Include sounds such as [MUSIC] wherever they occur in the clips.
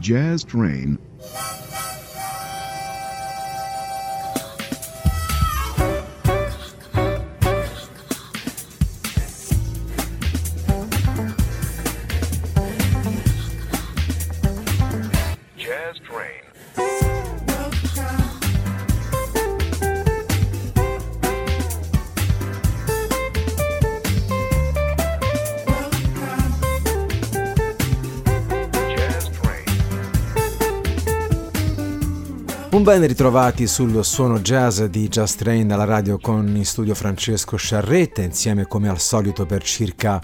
Jazz Train ben ritrovati sul suono jazz di Just Train alla radio con in studio Francesco Sciarretta, insieme come al solito per circa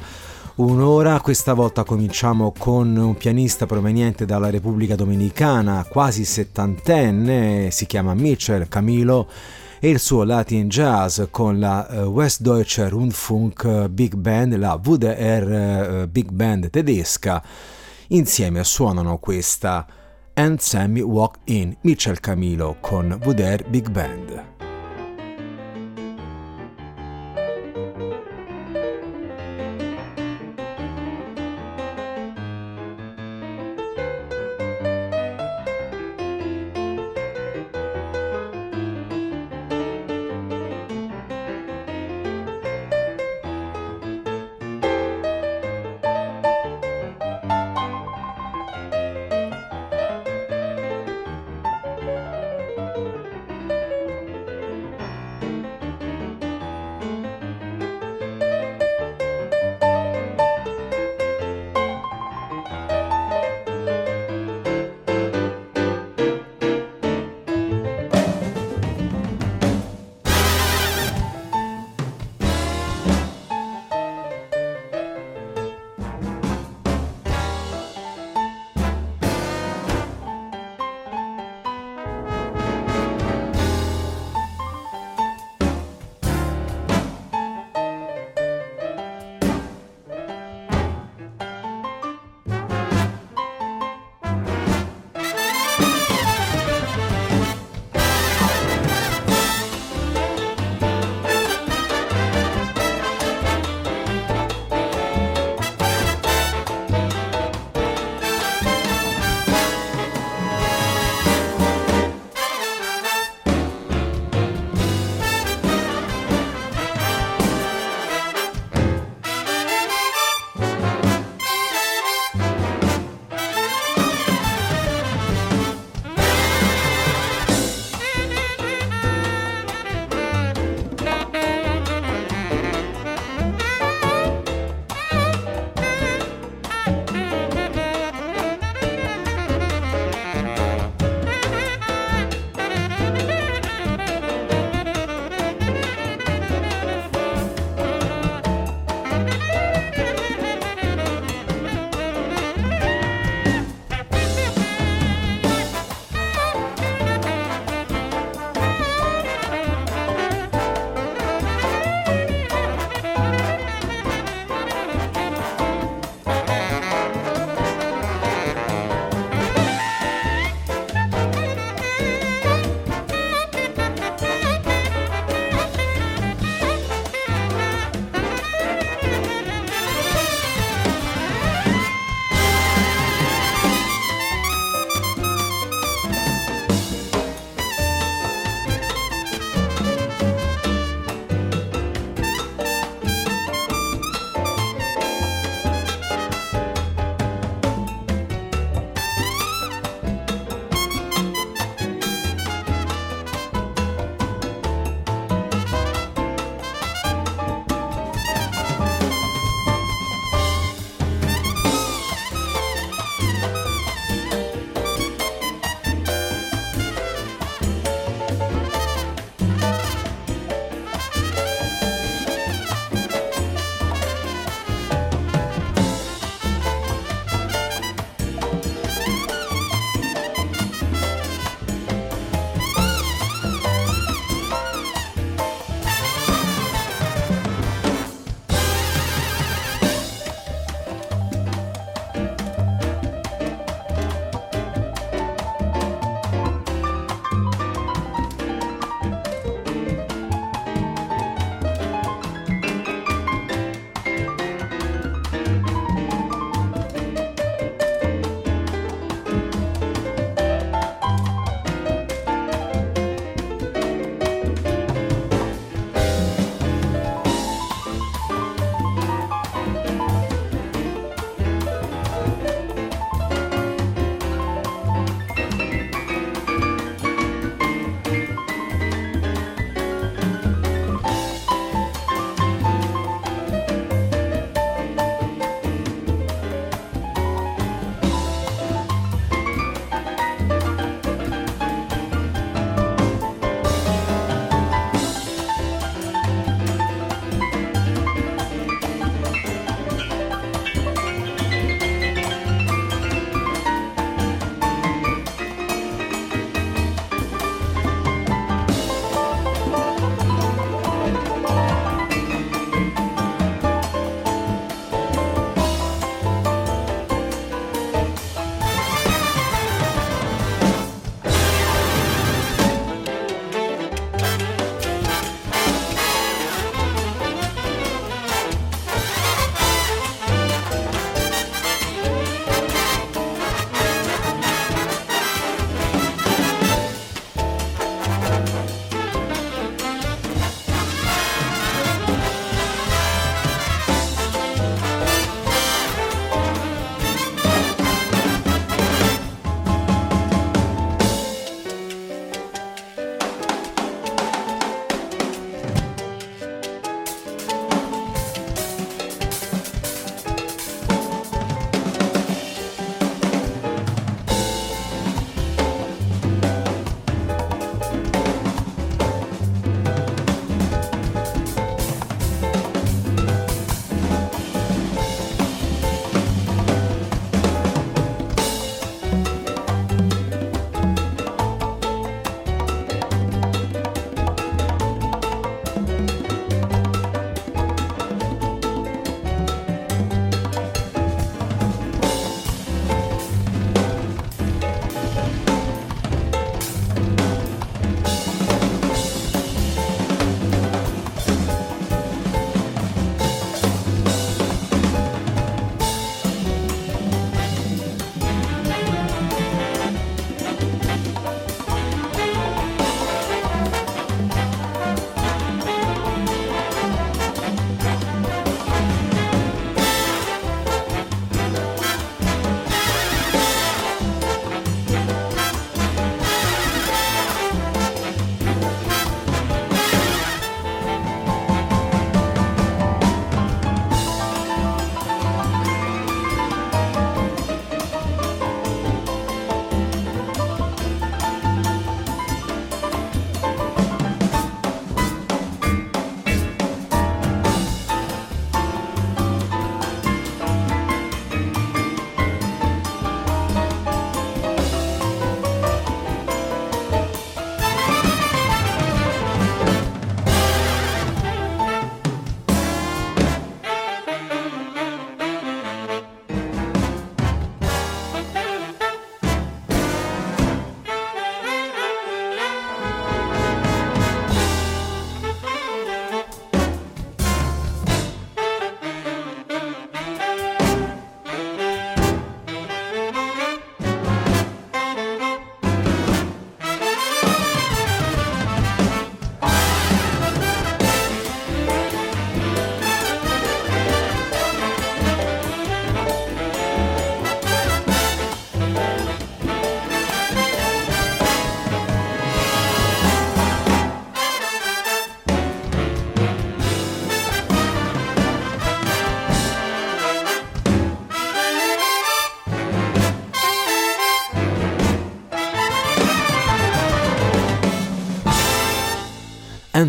un'ora. Questa volta cominciamo con un pianista proveniente dalla Repubblica Dominicana, quasi settantenne, si chiama Mitchell Camilo e il suo Latin Jazz con la eh, Westdeutsche Rundfunk Big Band, la WDR eh, Big Band tedesca. Insieme suonano questa And Sammy Walked In, Mitchell Camilo con WDR Big Band.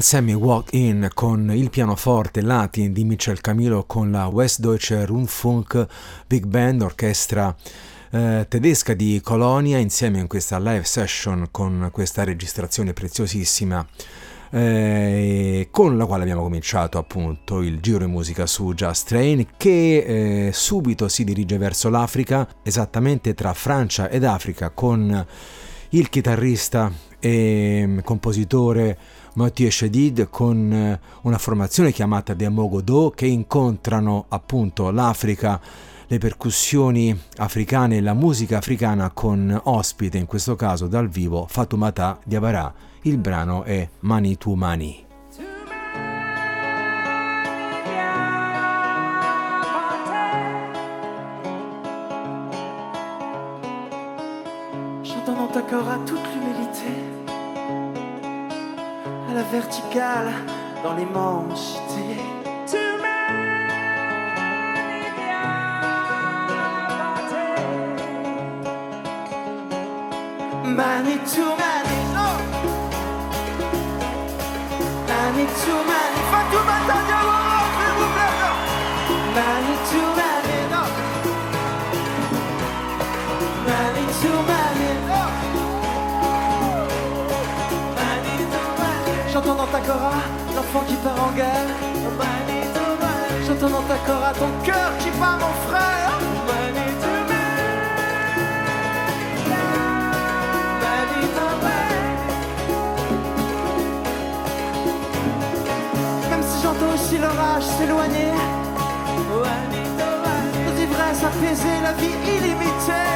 Sammy Walk In con il pianoforte Latin di Michel Camilo con la Westdeutsche Rundfunk Big Band, orchestra eh, tedesca di Colonia, insieme in questa live session con questa registrazione preziosissima. Eh, con la quale abbiamo cominciato appunto il giro di musica su Just Train che eh, subito si dirige verso l'Africa, esattamente tra Francia ed Africa con il chitarrista e compositore Mathieu Chedid con eh, una formazione chiamata The Mogodo che incontrano appunto l'Africa, le percussioni africane e la musica africana con ospite, in questo caso dal vivo, Fatoumata Diawara. Il brano è Mani to Mani. Verticale dans l'immensité. Mani to mani, no. Mani to mani, Fatouma Tadiawara, s'il vous plaît, no. Mani to mani, no. Mani to mani, J'entends dans ta cora l'enfant qui part en guerre. J'entends dans ta cora ton cœur qui bat mon frère. Même si j'entends aussi l'orage s'éloigner. Nos ivresses apaiser la vie illimitée.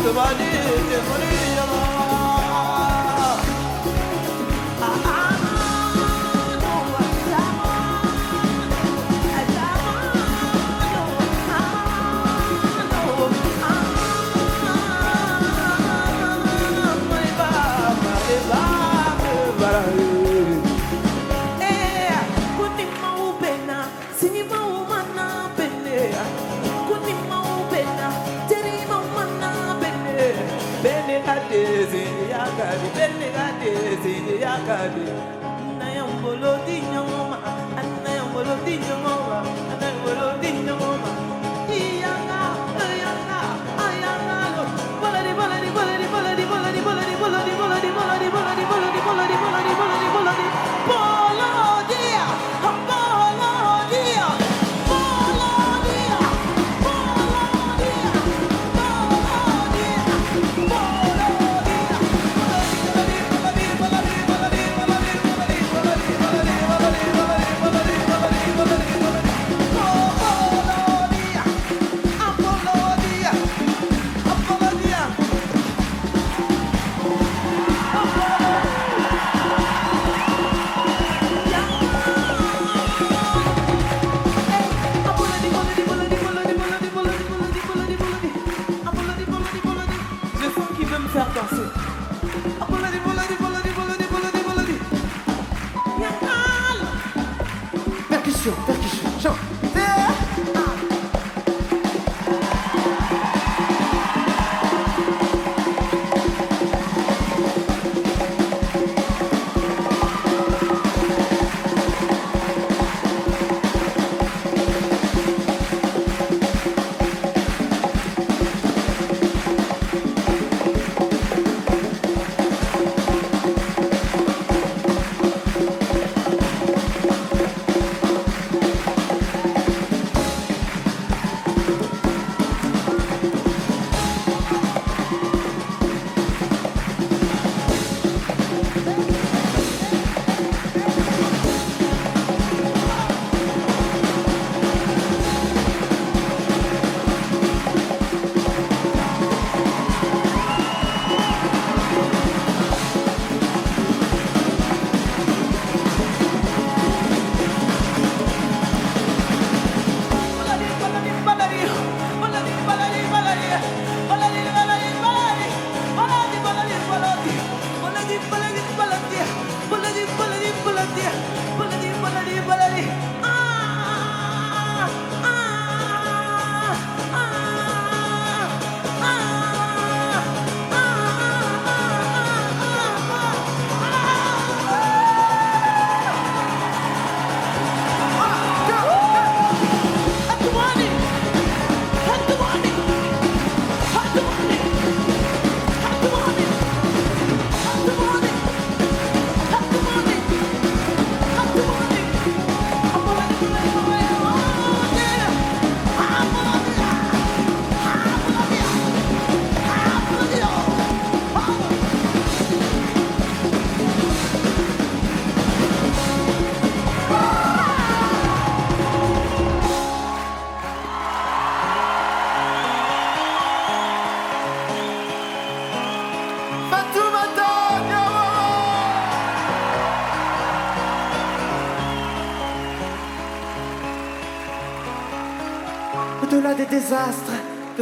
Fatıma'nın yesije yakade di nyongoma nna ya di nyongoma nna ya di nyongoma iyanga iyanga ayanga lo boladi boladi boladi boladi boladi boladi boladi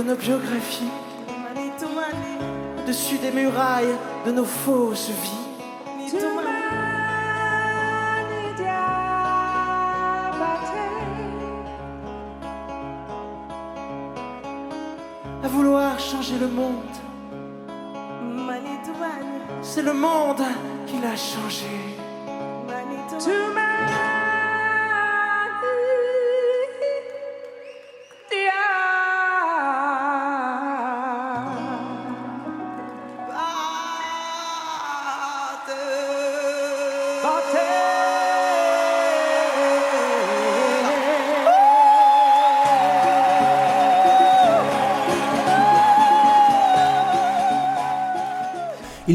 nos biographies, au-dessus des murailles de nos fausses vies.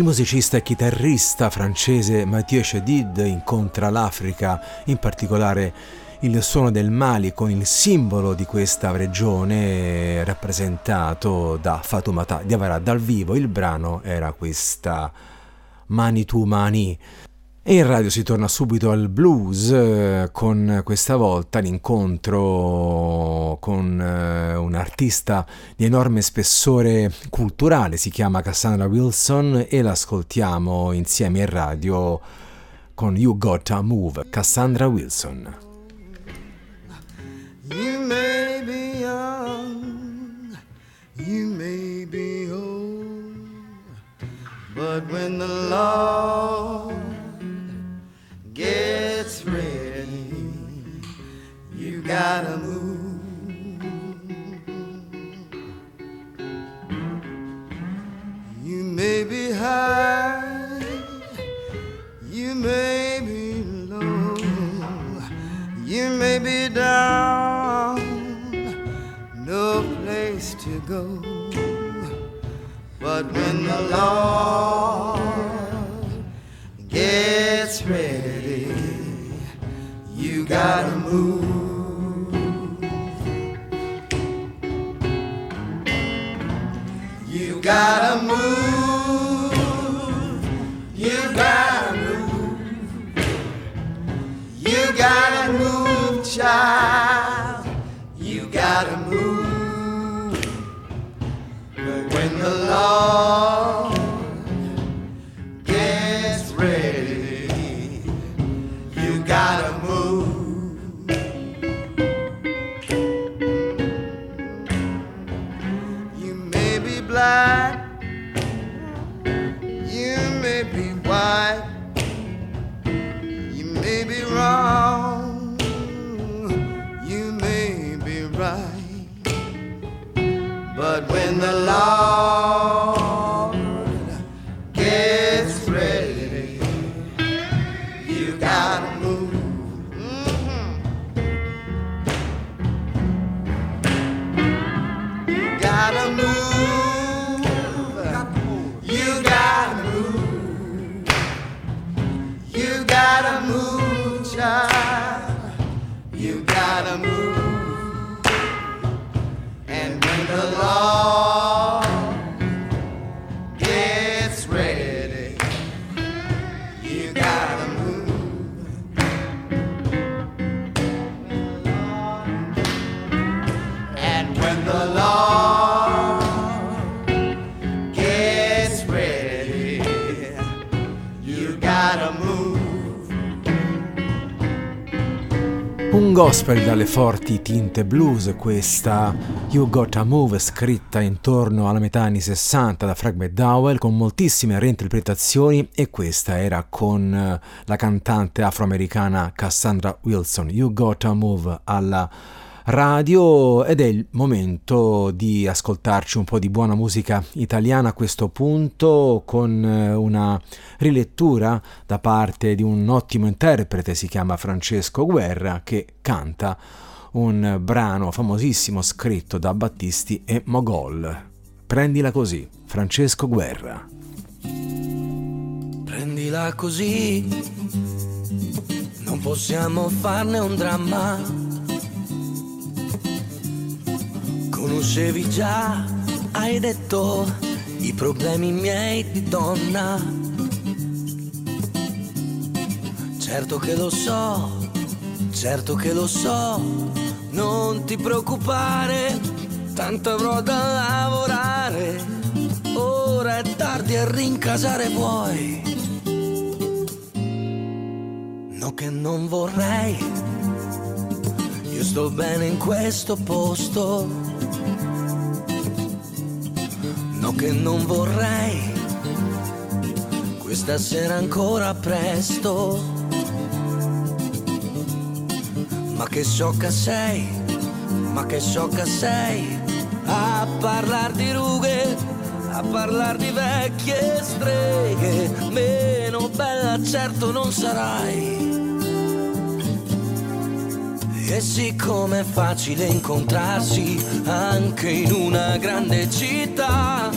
Il musicista e chitarrista francese Mathieu Chedid incontra l'Africa, in particolare il suono del Mali con il simbolo di questa regione rappresentato da Fatoumata Diawara dal vivo. Il brano era questa Mani tu Mani. E in radio si torna subito al blues eh, con questa volta l'incontro con eh, un artista di enorme spessore culturale, si chiama Cassandra Wilson e l'ascoltiamo insieme in radio con You Gotta Move, Cassandra Wilson. You may be young, you may be old, but when the Lord gotta move. You may be high, you may be low, you may be down, no place to go. But when the Lord gets ready, you gotta move. Gotta move. You gotta move. You gotta move, child. You gotta move. But when the Lord may gospel dalle forti tinte blues, questa You Gotta Move scritta intorno alla metà anni 60 da Frank McDowell con moltissime reinterpretazioni e questa era con eh, la cantante afroamericana Cassandra Wilson. You Gotta Move alla radio ed è il momento di ascoltarci un po' di buona musica italiana a questo punto con eh, una rilettura da parte di un ottimo interprete, si chiama Francesco Guerra, che canta un brano famosissimo scritto da Battisti e Mogol. Prendila così, Francesco Guerra. Prendila così, non possiamo farne un dramma. Conoscevi già, hai detto, i problemi miei di donna. Certo che lo so, certo che lo so, Non ti preoccupare, tanto avrò da lavorare. Ora è tardi a rincasare vuoi. No che non vorrei. Io sto bene in questo posto. Che non vorrei. Questa sera ancora presto. Ma che sciocca sei, ma che sciocca sei a parlar di rughe, a parlar di vecchie streghe. Meno bella certo non sarai. E siccome è facile incontrarsi anche in una grande città,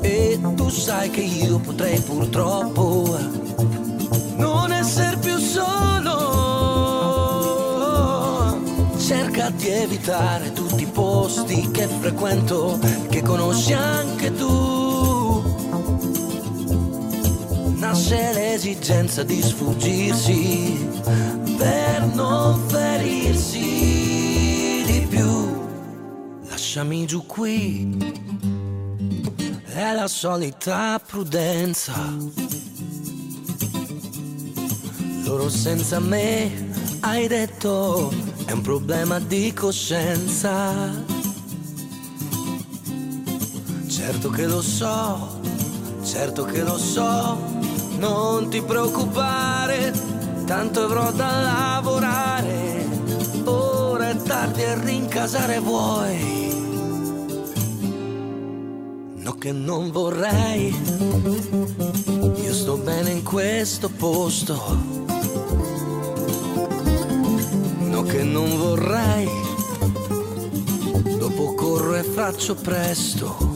e tu sai che io potrei purtroppo non essere più solo. Cerca di evitare tutti i posti che frequento, che conosci anche tu. Nasce l'esigenza di sfuggirsi per non ferirsi di più. Lasciami giù qui è la solita prudenza. Loro senza me, hai detto, è un problema di coscienza. Certo che lo so, certo che lo so, non ti preoccupare, tanto avrò da lavorare. Ora è tardi a rincasare vuoi. No che non vorrei, io sto bene in questo posto. No che non vorrei, dopo corro e faccio presto.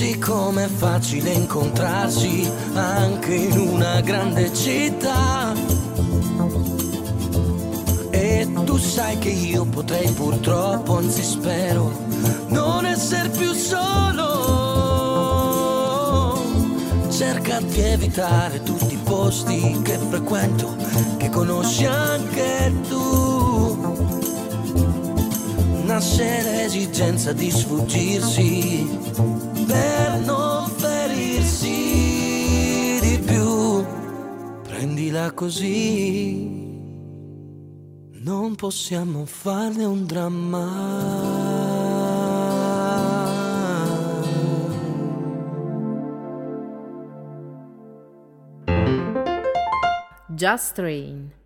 E siccome è facile incontrarsi anche in una grande città. E tu sai che io potrei purtroppo, anzi spero, non essere più solo. Cerca di evitare tutti i posti che frequento, che conosci anche tu nasce l'esigenza di sfuggirsi Prendila così, non possiamo farne un dramma. Just Train.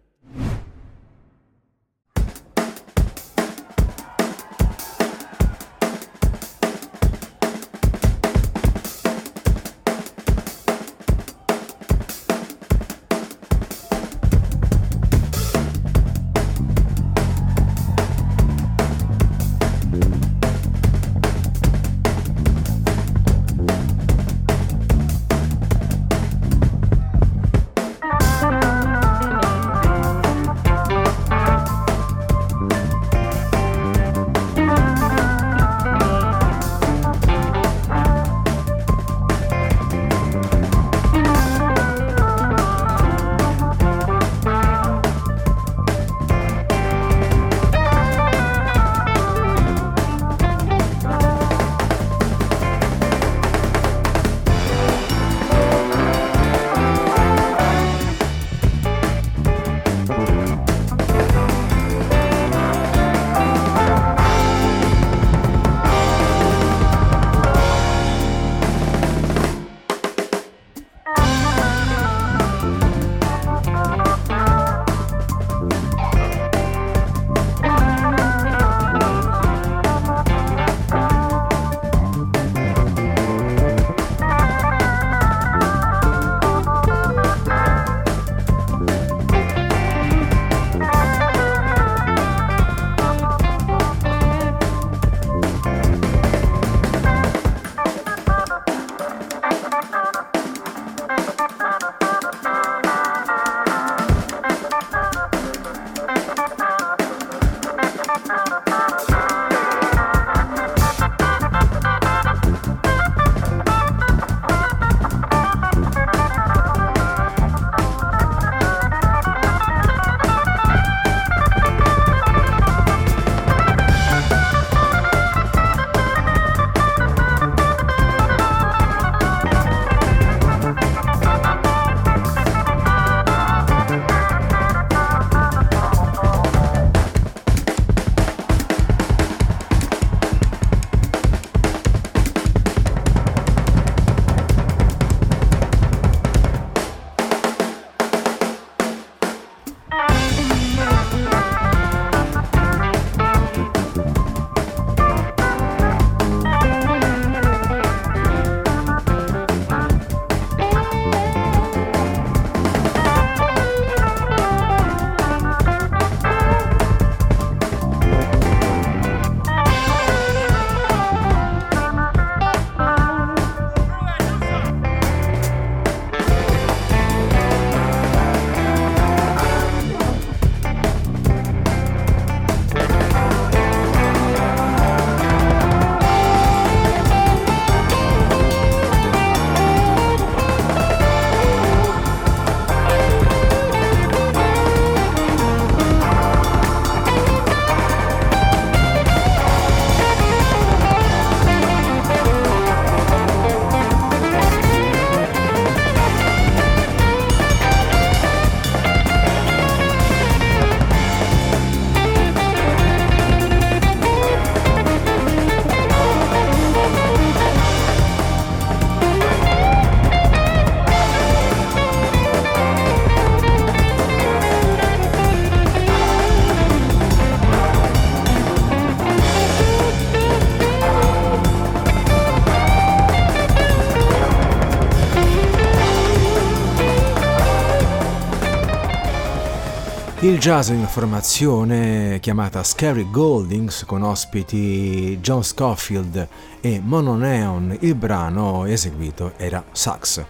Il jazz in formazione chiamata Scary Goldings con ospiti John Scofield e Mono Neon, il brano eseguito era Sax.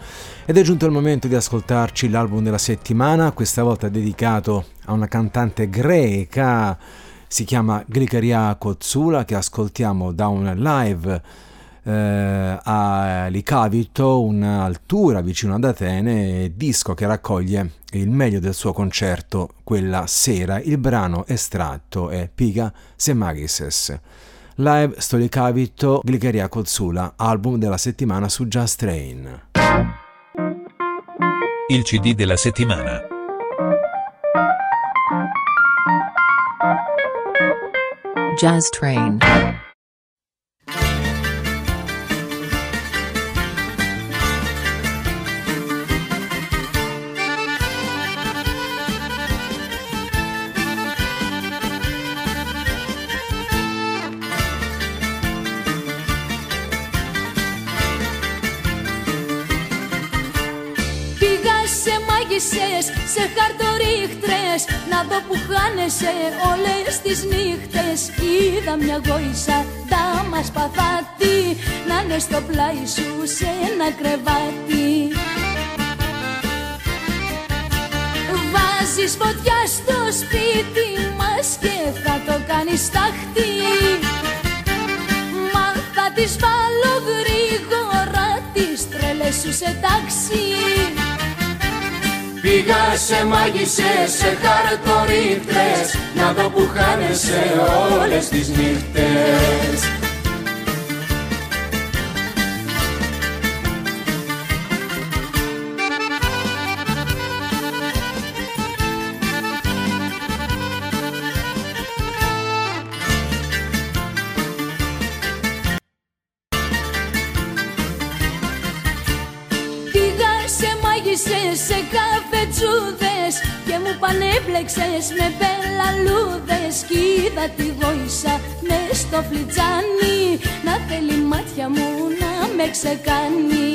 Ed è giunto il momento di ascoltarci l'album della settimana, questa volta dedicato a una cantante greca, si chiama Glikaria Kotsula, che ascoltiamo da un live eh, a Licavito, un'altura vicino ad Atene, disco che raccoglie il meglio del suo concerto quella sera. Il brano estratto è Piga Semagises. Live Stolicavito Glicheria Kotsula, album della settimana su Just Train. Il CD della settimana. Jazz Train. Μάγισσες, σε χαρτορίχτρες Να δω που χάνεσαι όλες τις νύχτες. Είδα μια γόησα, τα μας παθάτη Να είναι στο πλάι σου σε ένα κρεβάτι. Βάζεις φωτιά στο σπίτι μας και θα το κάνεις τάχτη. Μα θα τις βάλω γρήγορα τις τρέλες σου σε τάξη Πήγα σε μάγισσες, σε χαρτορίχτες Να δω που χάνεσαι όλες τις νύχτες πανέπλεξες με πελαλούδες Κι είδα τη γόησα με στο φλιτζάνι Να θέλει μάτια μου να με ξεκάνει.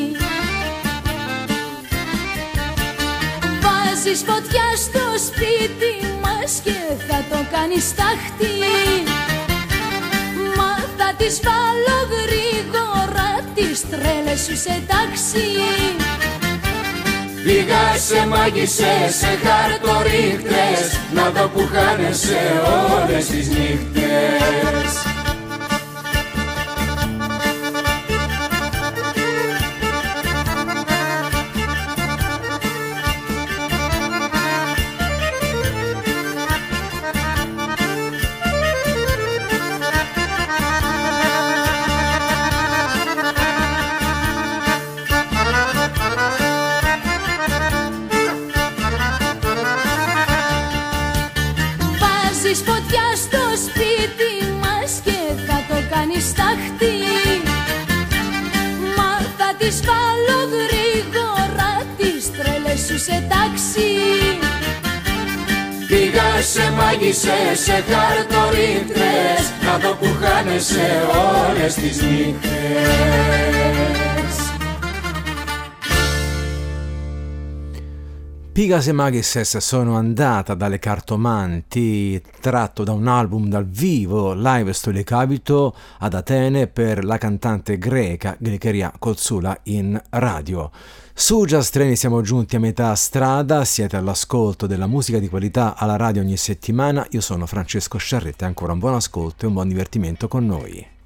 Βάζεις φωτιά στο σπίτι μας και θα το κάνεις τάχτη. Μα θα τις βάλω γρήγορα τις τρέλες σου σε τάξη Πήγα σε μάγισσες, σε χαρτορίχτες Να δω που χάνεσαι όλες τις νύχτες σε μάγισσες, σε χαρτορίχτες Να δω που χάνεσαι όλες τις νύχτες Pigas e Magisses sono andata dalle cartomanti, tratto da un album dal vivo, live Stolicabito ad Atene per la cantante greca Glikeria Kotsula in radio. Su Just Train siamo giunti a metà strada, siete all'ascolto della musica di qualità alla radio ogni settimana, io sono Francesco Sciarretta, ancora un buon ascolto e un buon divertimento con noi.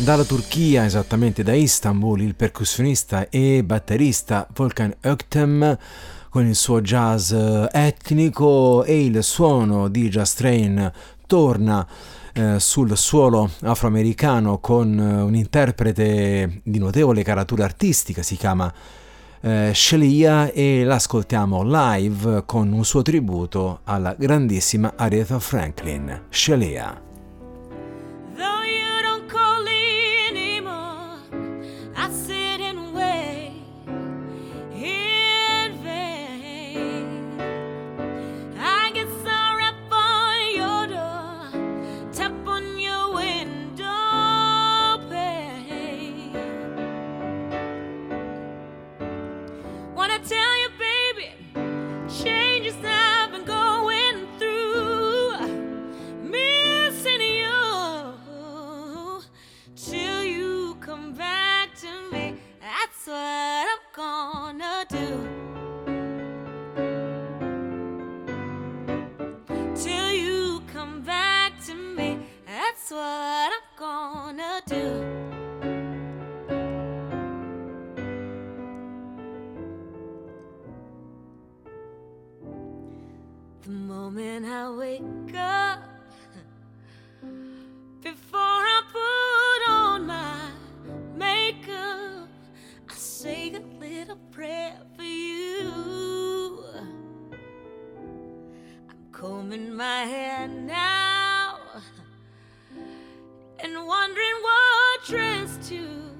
Dalla Turchia, esattamente da Istanbul, il percussionista e batterista Volkan Öktem con il suo jazz eh, etnico e il suono di Jazz Train torna eh, sul suolo afroamericano con eh, un interprete di notevole caratura artistica, si chiama eh, Shelia e l'ascoltiamo live con un suo tributo alla grandissima Aretha Franklin. Shelia. That's what I'm gonna do. Till you come back to me. That's what I'm gonna do. The moment I wake up, [LAUGHS] before I put on my makeup, say a little prayer for you. I'm combing my hair now and wondering what dress to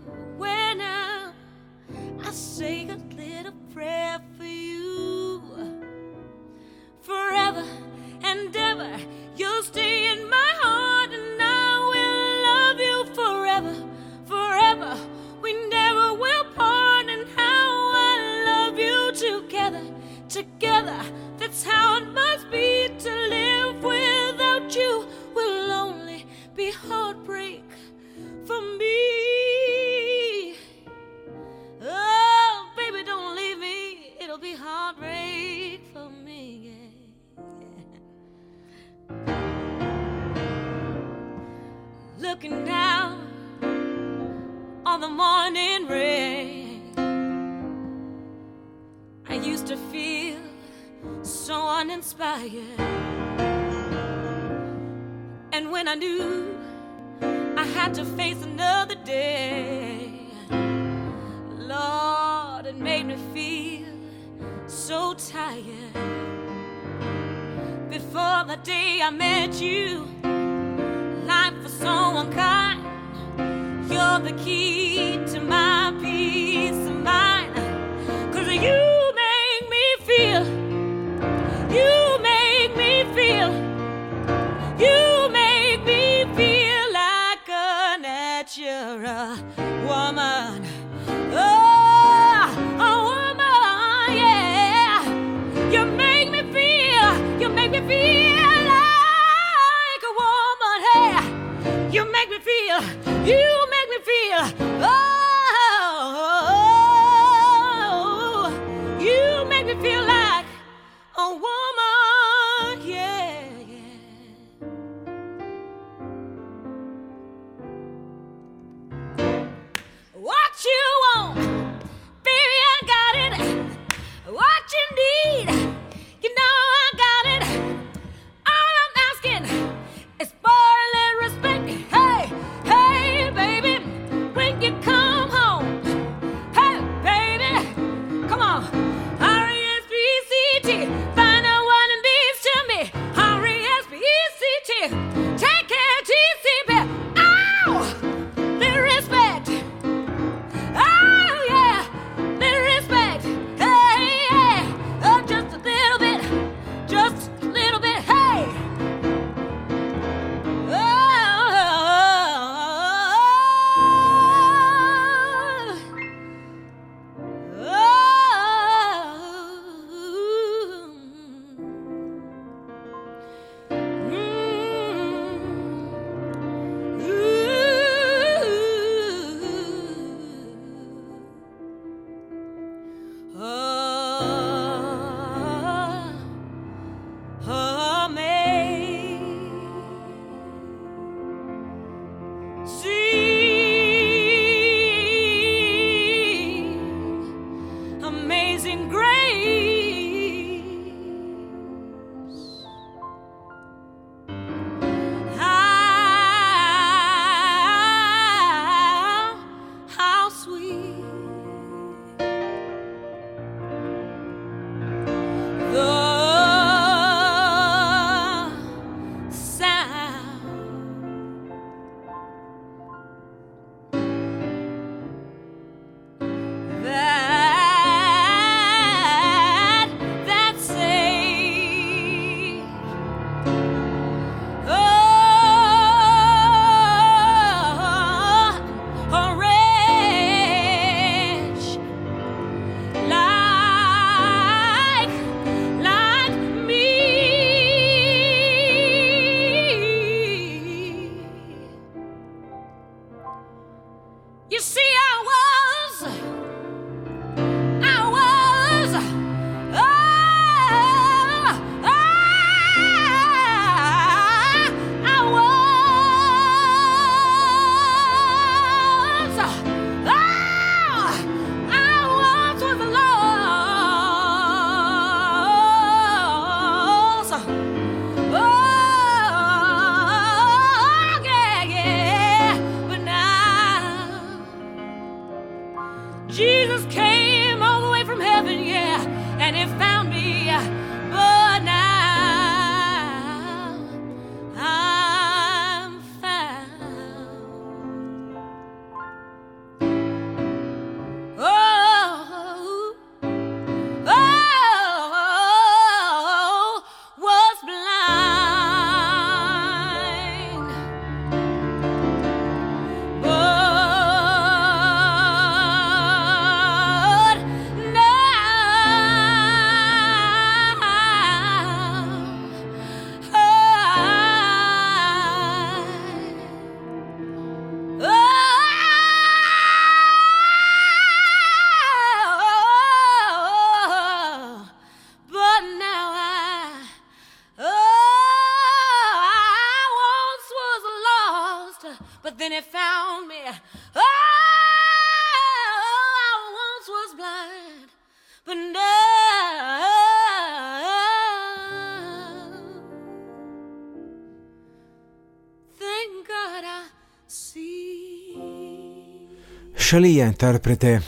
Scalia, interprete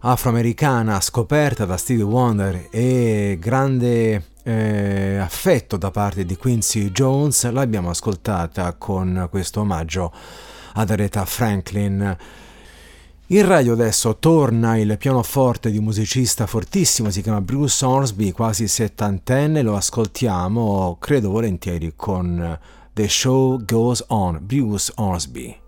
afroamericana scoperta da Stevie Wonder e grande eh, affetto da parte di Quincy Jones, l'abbiamo ascoltata con questo omaggio ad Aretha Franklin. In radio adesso torna il pianoforte di un musicista fortissimo, si chiama Bruce Hornsby, quasi settantenne, lo ascoltiamo credo volentieri con The Show Goes On, Bruce Hornsby.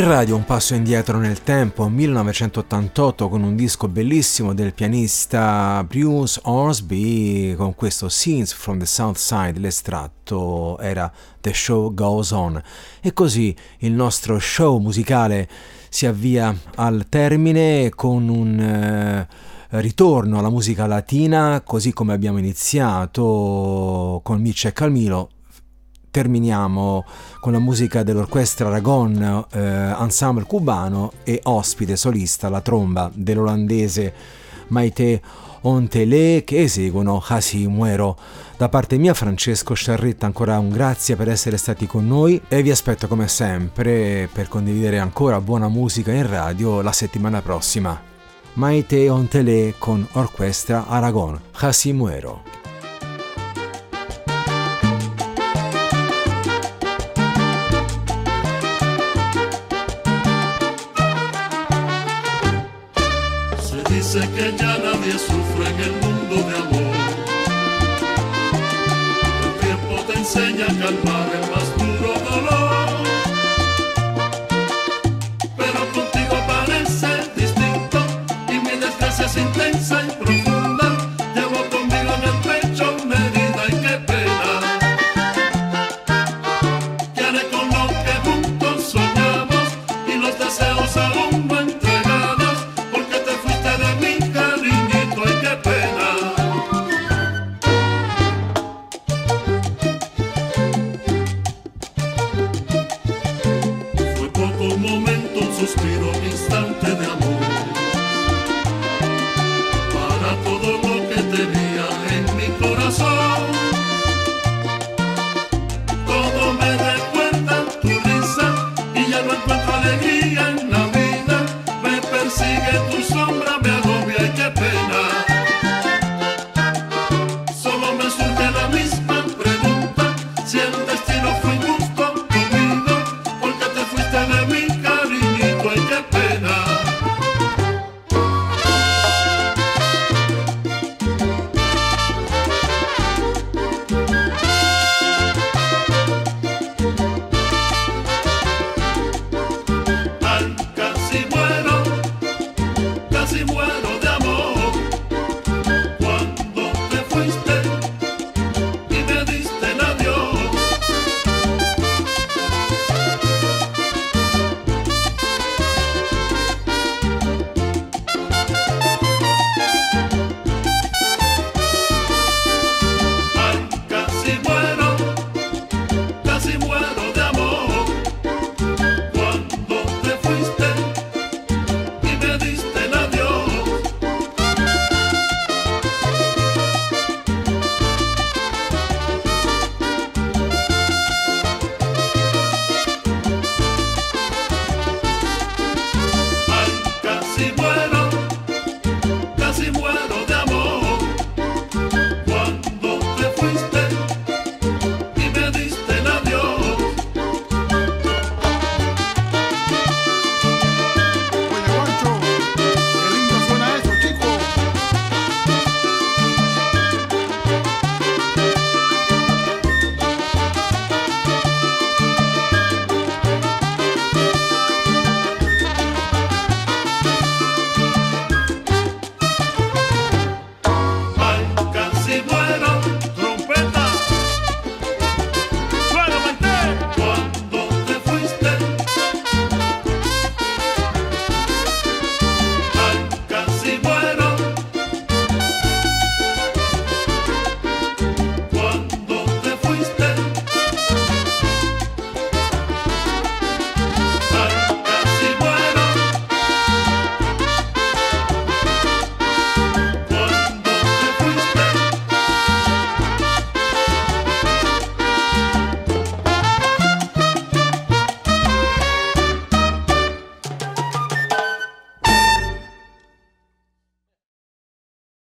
In radio un passo indietro nel tempo, 1988 con un disco bellissimo del pianista Bruce Orsby con questo Scenes from the South Side, l'estratto era The Show Goes On. E così il nostro show musicale si avvia al termine con un eh, ritorno alla musica latina così come abbiamo iniziato con Mitch e Calmilo terminiamo con la musica dell'orchestra Aragon eh, Ensemble cubano e ospite solista la tromba dell'olandese Maite Ontele che eseguono Hasi Muero. Da parte mia Francesco Sciarretta ancora un grazie per essere stati con noi e vi aspetto come sempre per condividere ancora buona musica in radio la settimana prossima. Maite Ontele con Orchestra Aragon Hasi Muero. Dice que ya nadie sufre en el mundo de amor. El tiempo te enseña a calmar el más duro dolor. Pero contigo parece distinto y mi desgracia es intensa y profunda.